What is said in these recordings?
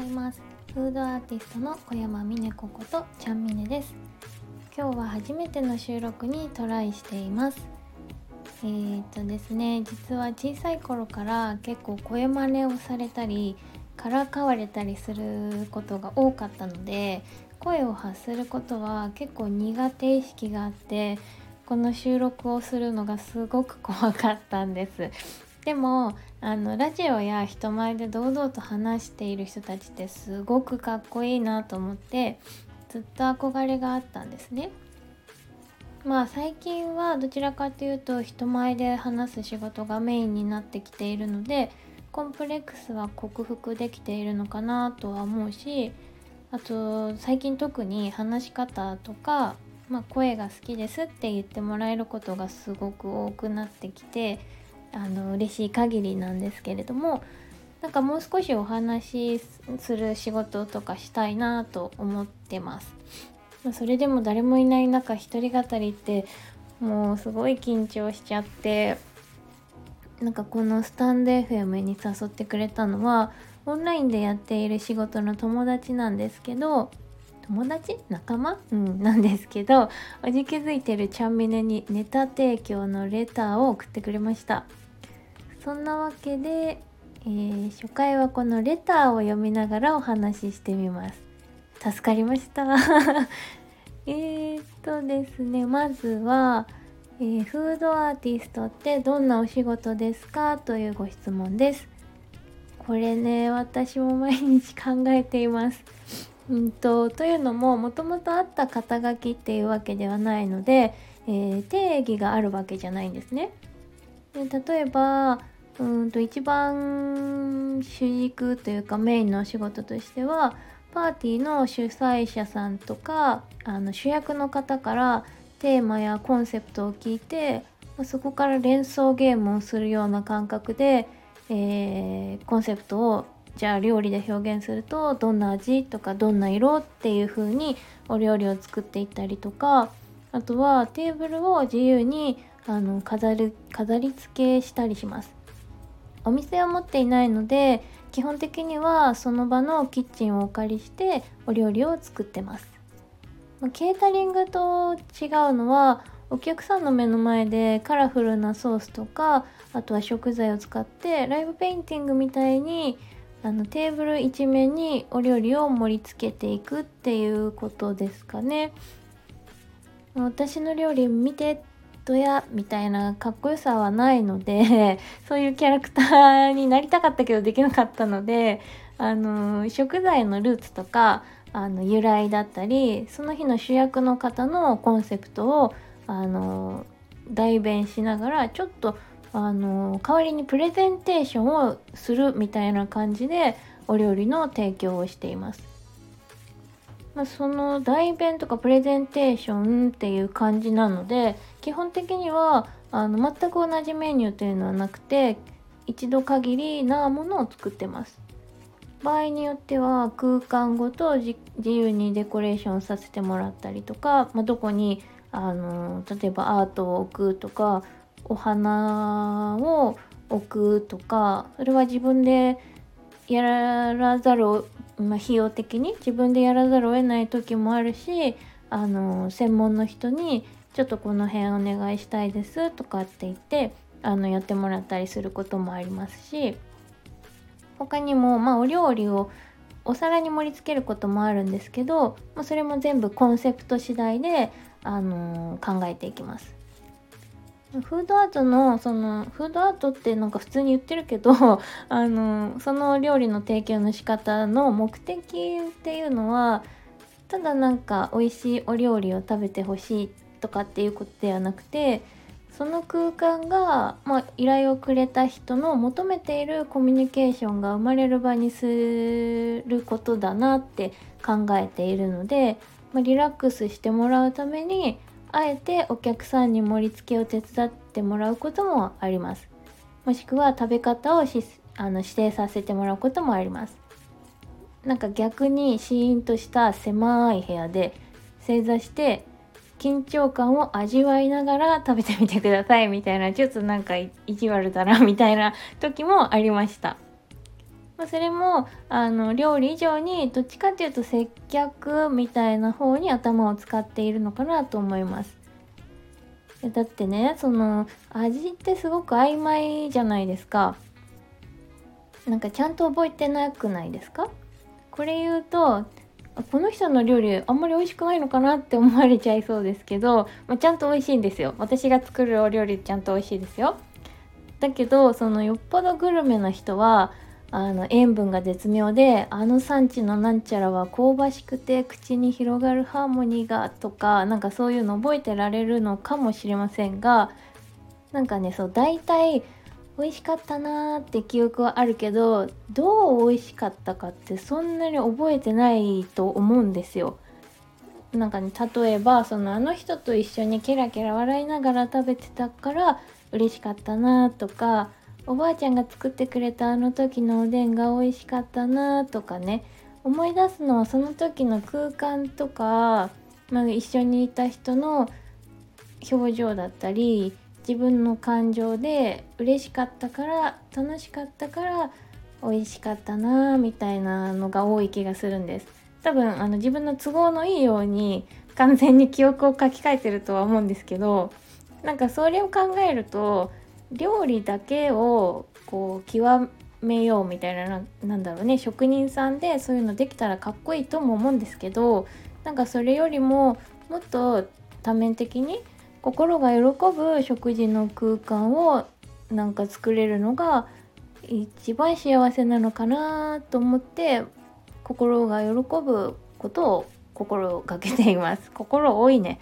ざいます。フードアーティストの小山美音子ことちゃんみねです。今日は初めての収録にトライしています。えー、っとですね実は小さい頃から結構声真似をされたりからかわれたりすることが多かったので声を発することは結構苦手意識があってこの収録をするのがすごく怖かったんです。でもあのラジオや人前で堂々と話している人たちってすごくかっこいいなと思ってずっと憧れがあったんですね。まあ最近はどちらかというと人前で話す仕事がメインになってきているのでコンプレックスは克服できているのかなとは思うしあと最近特に話し方とか、まあ、声が好きですって言ってもらえることがすごく多くなってきてあの嬉しい限りなんですけれどもなんかもう少しお話しする仕事とかしたいなと思ってます。それでも誰もいない中一人語りってもうすごい緊張しちゃってなんかこのスタンド FM に誘ってくれたのはオンラインでやっている仕事の友達なんですけど友達？仲間、うん、なんですけどおじ気づいてるちゃんみねにネタ提供のレターを送ってくれました。そんなわけで、えー、初回はこのレターを読みながらお話ししてみます。助かりました。えっとですねまずは、えー、フードアーティストってどんなお仕事ですか？というご質問です。これね私も毎日考えています。うんとというのももともとあった肩書きっていうわけではないので、えー、定義があるわけじゃないんですね。で例えばうんと一番主軸というかメインのお仕事としてはパーティーの主催者さんとかあの主役の方からテーマやコンセプトを聞いてそこから連想ゲームをするような感覚で、えー、コンセプトをじゃあ料理で表現するとどんな味とかどんな色っていう風にお料理を作っていったりとかあとはテーブルを自由にあの飾る飾り付けしたりします。お店を持っていないので基本的にはその場のキッチンをお借りしてお料理を作ってます。ケータリングと違うのはお客さんの目の前でカラフルなソースとかあとは食材を使ってライブペインティングみたいにあのテーブル一面にお料理を盛り付けていくっていうことですかね。私の料理見てドヤみたいなかっこよさはないので そういうキャラクターになりたかったけどできなかったのであの食材のルーツとかあの由来だったりその日の主役の方のコンセプトをあの代弁しながらちょっとあの代わりにプレゼンテーションをするみたいな感じでお料理の提供をしています。まあ、その代弁とかプレゼンテーションっていう感じなので基本的にはあの全く同じメニューというのはなくて一度限りなものを作ってます。場合によっては空間ごと自由にデコレーションさせてもらったりとか、まあ、どこにあの例えばアートを置くとかお花を置くとかそれは自分でやらざるをまあ、費用的に自分でやらざるを得ない時もあるしあの専門の人にちょっとこの辺お願いしたいですとかって言ってあのやってもらったりすることもありますし他にもまあお料理をお皿に盛り付けることもあるんですけど、まあ、それも全部コンセプト次第で、あのー、考えていきます。フードアートのそのフードアートってなんか普通に言ってるけど あのその料理の提供の仕方の目的っていうのはただなんか美味しいお料理を食べてほしいっとかっていうことではなくてその空間が、まあ、依頼をくれた人の求めているコミュニケーションが生まれる場にすることだなって考えているので、まあ、リラックスしてもらうためにあえてお客さんに盛り付けを手伝ってもらうこともあります。もしくは食べ方をしあの指定させてもらうこともあります。なんか逆にシーンとした狭い部屋で正座して緊張感を味わいながら食べてみてくださいみたいなちょっとなんか意地悪だなみたいな時もありましたま、それもあの料理以上にどっちかっていうと接客みたいな方に頭を使っているのかなと思います。だってねその味ってすごく曖昧じゃないですか。なんかちゃんと覚えてなくないですか？これ言うとこの人の料理あんまり美味しくないのかなって思われちゃいそうですけど、まあ、ちゃんと美味しいんですよ。私が作るお料理ちゃんと美味しいですよ。だけどそのよっぽどグルメな人はあの塩分が絶妙であの産地のなんちゃらは香ばしくて口に広がるハーモニーがとかなんかそういうの覚えてられるのかもしれませんがなんかねそう大体美味しかったなーって記憶はあるけどどう美味しかったかってそんなに覚えてないと思うんですよ。なんかね例えばそのあの人と一緒にケラケラ笑いながら食べてたから嬉しかったなとかおばあちゃんが作ってくれたあの時のおでんが美味しかったなとかね思い出すのはその時の空間とか、まあ、一緒にいた人の表情だったり自分の感情で嬉しかったから楽しかったから美味しかったなみたいなのが多い気がするんです。多分あの自分の都合のいいように完全に記憶を書き換えてるとは思うんですけどなんかそれを考えると料理だけをこう極めようみたいななんだろうね職人さんでそういうのできたらかっこいいとも思うんですけどなんかそれよりももっと多面的に心が喜ぶ食事の空間をなんか作れるのが一番幸せなのかなと思って心が喜ぶことを心がけています。心多いね。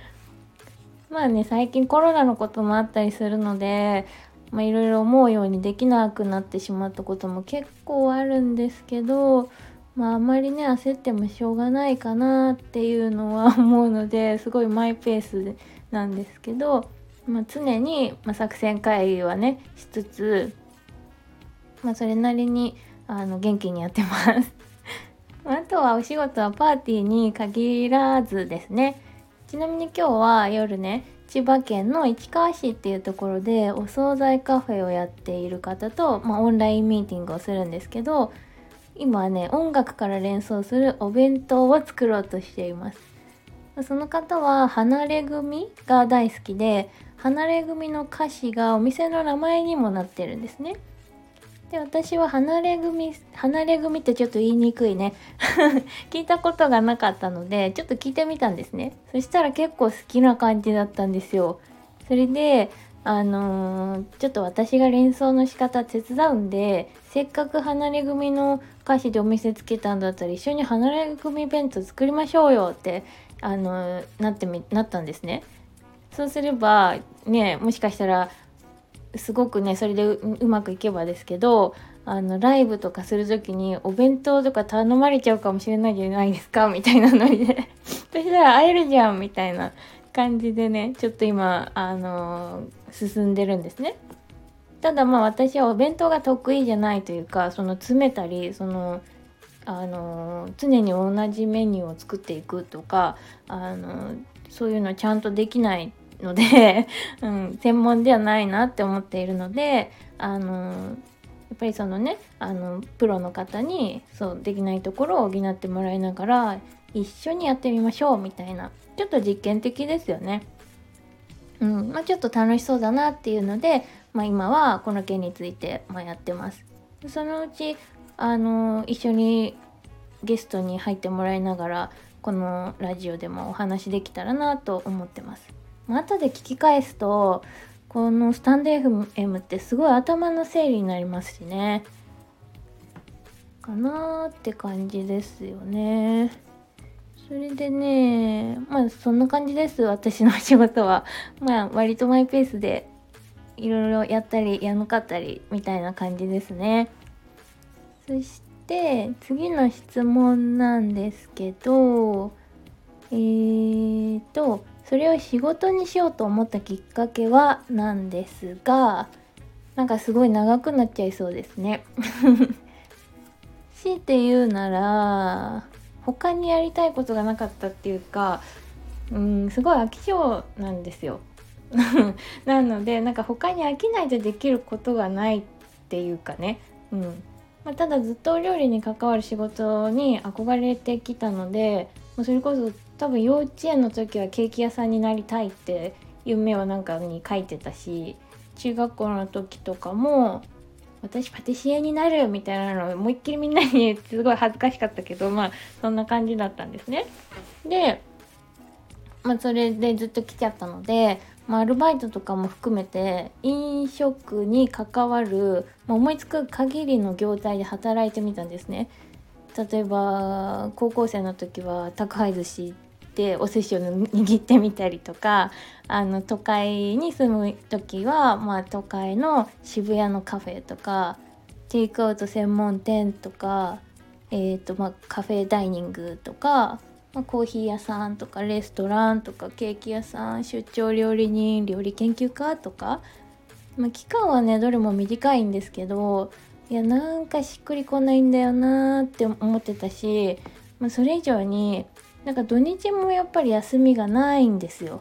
まあね最近コロナのこともあったりするのでまあいろいろ思うようにできなくなってしまったことも結構あるんですけどまああまりね焦ってもしょうがないかなっていうのは思うのですごいマイペースなんですけど、まあ、常に、まあ、作戦会議はねしつつ、まあ、それなりにあの元気にやってます。あとはお仕事はパーティーに限らずですね。ちなみに今日は夜ね千葉県の市川市っていうところでお惣菜カフェをやっている方と、まあ、オンラインミーティングをするんですけど今はね音楽から連想するお弁当を作ろうとしています。その方は離れ組が大好きで離れ組の歌詞がお店の名前にもなってるんですね。で私は離れ組離れ組ってちょっと言いにくいね。聞いたことがなかったのでちょっと聞いてみたんですね。そしたら結構好きな感じだったんですよ。それであのー、ちょっと私が連想の仕方手伝うんでせっかく離れ組の歌詞でお店つけたんだったら一緒に離れ組弁当作りましょうよってあの、なってみなったんですね。そうすればねもしかしたらすごくねそれでうまくいけばですけどあのライブとかする時にお弁当とか頼まれちゃうかもしれないじゃないですか みたいなノリで そしたら会えるじゃんみたいな感じでねちょっと今あの進んでるんですね。ただまあ私はお弁当が得意じゃないというかその詰めたりそのあの常に同じメニューを作っていくとかあのそういうのちゃんとできないので うん、専門ではないなって思っているのであのやっぱりそのねあのプロの方にそうできないところを補ってもらいながら一緒にやってみましょうみたいなちょっと実験的ですよね。うんまあ、ちょっと楽しそうだなっていうので、まあ、今はこの件について、ま、やってます。そのうちあの一緒にゲストに入ってもらいながらこのラジオでもお話できたらなと思ってます。まあ、後で聞き返すとこのスタンド FM ってすごい頭の整理になりますしね。かなーって感じですよね。それでねまあそんな感じです私の仕事はまあ割とマイペースでいろいろやったりやんなかったりみたいな感じですねそして次の質問なんですけどえーとそれを仕事にしようと思ったきっかけはなんですがなんかすごい長くなっちゃいそうですね 強いて言うなら他にやりたいことがなかったっていうかうんすごい飽き性なんですよ。なのでなんか他に飽きないとできることがないっていうかね、うん、まあ、ただずっとお料理に関わる仕事に憧れてきたのでそれこそ多分幼稚園の時はケーキ屋さんになりたいって夢をなんかに書いてたし中学校の時とかも私パティシエになるみたいなのを思いっきりみんなに言ってすごい恥ずかしかったけどまあそんな感じだったんですね。で、まあ、それでずっと来ちゃったのでまあ、アルバイトとかも含めて飲食に関わる、まあ、思いつく限りの業態で働いてみたんですね。例えば高校生の時は宅配寿司でお寿司を握ってみたりとかあの都会に住む時は、まあ、都会の渋谷のカフェとかテイクアウト専門店とか、えーとまあ、カフェダイニングとかまあ、コーヒー屋さんとかレストランとかケーキ屋さん出張料理人料理研究家とか、まあ、期間はねどれも短いんですけどいやなんかしっくりこないんだよなーって思ってたし、まあ、それ以上になんか土日もやっぱり休みがないんですよ。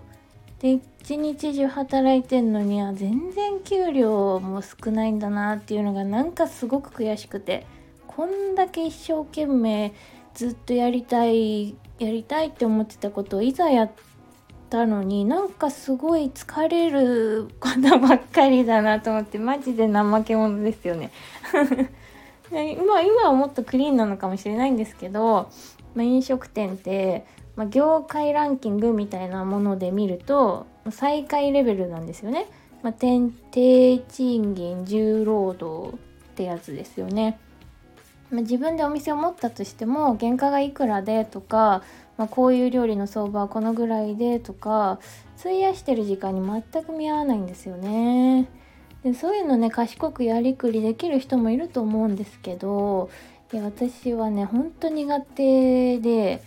で一日中働いてんのには全然給料も少ないんだなっていうのがなんかすごく悔しくてこんだけ一生懸命ずっとやりたいやりたいって思ってたことをいざやったのになんかすごい疲れることばっかりだなと思ってマジで怠け者ですよね 今今はもっとクリーンなのかもしれないんですけど、まあ、飲食店って、まあ、業界ランキングみたいなもので見ると最下位レベルなんですよね。まあ、低賃金重労働ってやつですよね。まあ、自分でお店を持ったとしても原価がいくらでとか、まあ、こういう料理の相場はこのぐらいでとか費やしてる時間に全く見合わないんですよね。でそういうのね賢くやりくりできる人もいると思うんですけどいや私はねほんと苦手で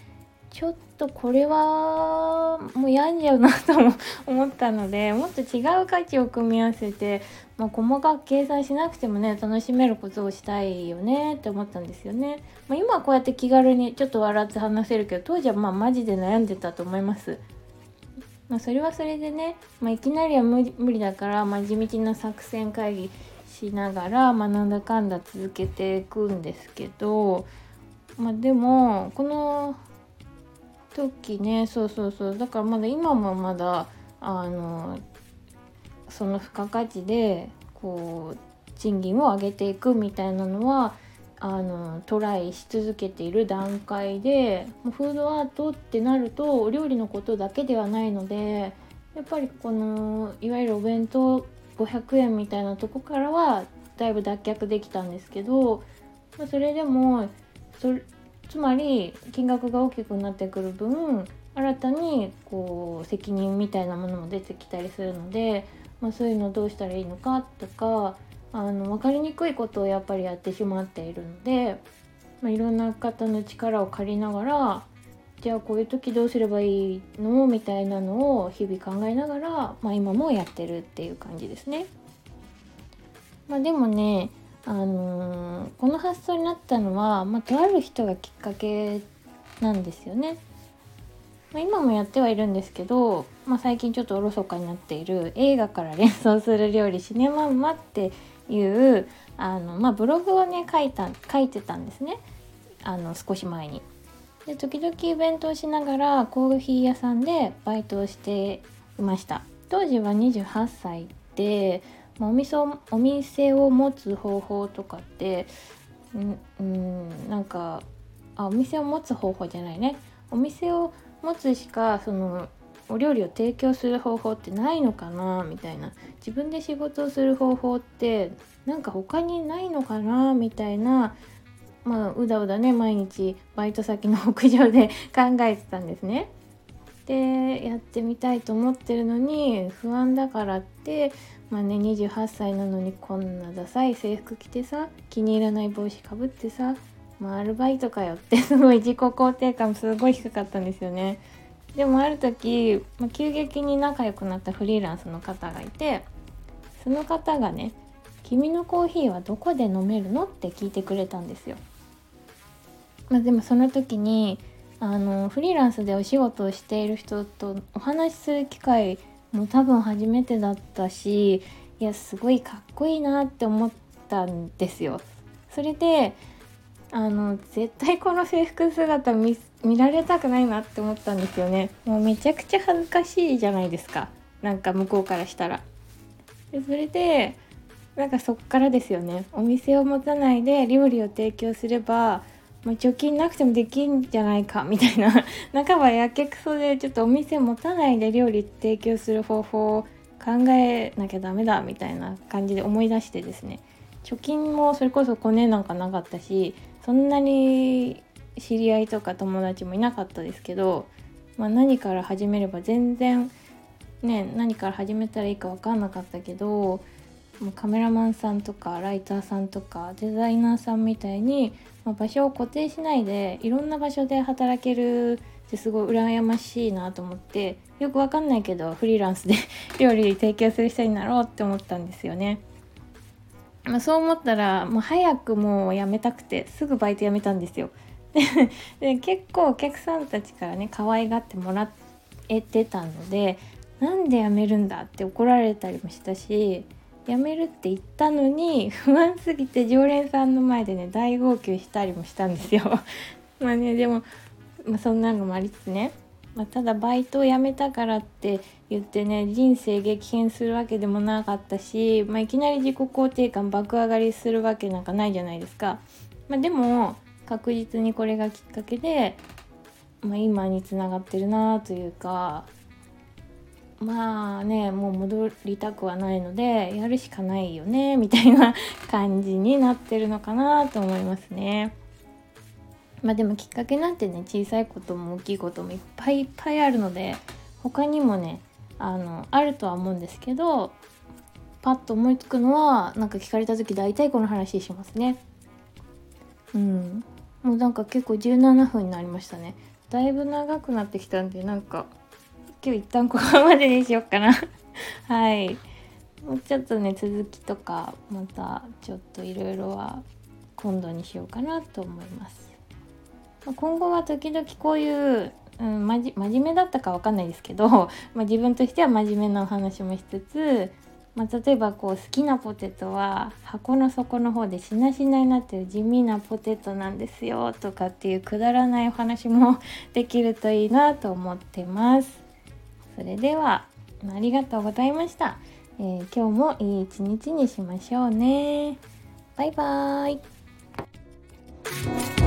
ちょっとこれはもう病んじゃうなと思ったので もっと違う価値を組み合わせて、まあ、細かく計算しなくてもね楽しめることをしたいよねって思ったんですよね。まあ、今はこうやって気軽にちょっと笑って話せるけど当時はまあマジで悩んでたと思います。まあ、それはそれでね、まあ、いきなりは無理だから、まあ、地道な作戦会議しながら、まあ、なんだかんだ続けていくんですけど、まあ、でもこの時ねそうそうそう。だからまだ今もまだあのその付加価値でこう賃金を上げていくみたいなのはあのトライし続けている段階でフードアートってなるとお料理のことだけではないのでやっぱりこのいわゆるお弁当500円みたいなとこからはだいぶ脱却できたんですけど、ま、それでもそつまり金額が大きくなってくる分新たにこう責任みたいなものも出てきたりするので、まあ、そういうのどうしたらいいのかとかあの分かりにくいことをやっぱりやってしまっているので、まあ、いろんな方の力を借りながらじゃあこういう時どうすればいいの？みたいなのを日々考えながら、まあ、今もやってるっていう感じですね。まあ、でもねあのー、この発想になったのは、まあ、とある人がきっかけなんですよね。まあ、今もやってはいるんですけど、まあ、最近ちょっとおろそかになっている映画から連想する料理シネマンマっていうあの、まあ、ブログをね書いた書いてたんですねあの少し前に。で時々イベントをしながらコーヒー屋さんでバイトをしていました。当時は28歳でお店をお店を持つ方法とかってうんなんかあお店を持つ方法じゃないね。お店を持つしかそのお料理を提供する方法ってないのかなみたいな。自分で仕事をする方法ってなんか他にないのかなみたいな。まあうだうだね毎日バイト先の屋上で 考えてたんですね。でやってみたいと思ってるのに不安だからってまあね28歳なのにこんなダサい制服着てさ気に入らない帽子かぶってさまあアルバイトかよって すごい自己肯定感すごい低かったんですよね。でもある時、まあ、急激に仲良くなったフリーランスの方がいてその方がね「君のコーヒーはどこで飲めるの?」って聞いてくれたんですよ。まあ、でもその時にあのフリーランスでお仕事をしている人とお話しする機会もう多分初めてだったしいやすごいかっこいいなって思ったんですよ。それであの絶対この制服姿見られたくないなって思ったんですよね。もうめちゃくちゃ恥ずかしいじゃないですか。なんか向こうからしたら。でそれでなんかそっからですよね。お店を持たないで料理を提供すれば、まあ、貯金なくてもできんじゃないかみたいな。半ばやけくそでちょっとお店持たないで料理提供する方法を考えなきゃダメだみたいな感じで思い出してですね。貯金もそれこそコネなんかなかったしそんなに知り合いとか友達もいなかったですけど、まあ、何から始めれば全然ね何から始めたらいいか分かんなかったけどもうカメラマンさんとかライターさんとかデザイナーさんみたいに、まあ、場所を固定しないでいろんな場所で働けるってすごい羨ましいなと思ってよくわかんないけどフリーランスで 料理提供する人になろうって思ったんですよね。まあ、そう思ったらもう早くもう辞めたくてすぐバイト辞めたんですよ。で結構お客さんたちからね可愛がってもらえてたのでなんで辞めるんだって怒られたりもしたし辞めるって言ったのに 不安すぎて常連さんの前でね大号泣したりもしたんですよ。まあねでも、まあ、そんなのもありつつねまあ、ただバイトを辞めたからって言ってね人生激変するわけでもなかったし、まあ、いきなり自己肯定感爆上がりするわけなんかないじゃないですか。まあ、でも確実にこれがきっかけで、ま、今につながってるなというかまあねもう戻りたくはないのでやるしかないよねみたいな感じになってるのかなと思いますね。まあでもきっかけなんてね小さいことも大きいこともいっぱいいっぱいあるので他にもねあのあるとは思うんですけどパッと思いつくのはなんか聞かれた時大体この話しますね。うん。もうなんか結構17分になりましたね。だいぶ長くなってきたんでなんか今日一旦ここまでにしよっかな。はい。もうちょっとね続きとかまたちょっといろいろは今度にしようかなと思います。今後は時々こういう、うん、まじ真面目だったかわかんないですけど、まあ、自分としては真面目なお話もしつつ、まあ、例えばこう好きなポテトは箱の底の方でしなしなになってる地味なポテトなんですよとかっていうくだらないお話も できるといいなと思ってます。それではありがとうございました、えー、今日もいい一日にしましょうね。バイバーイ。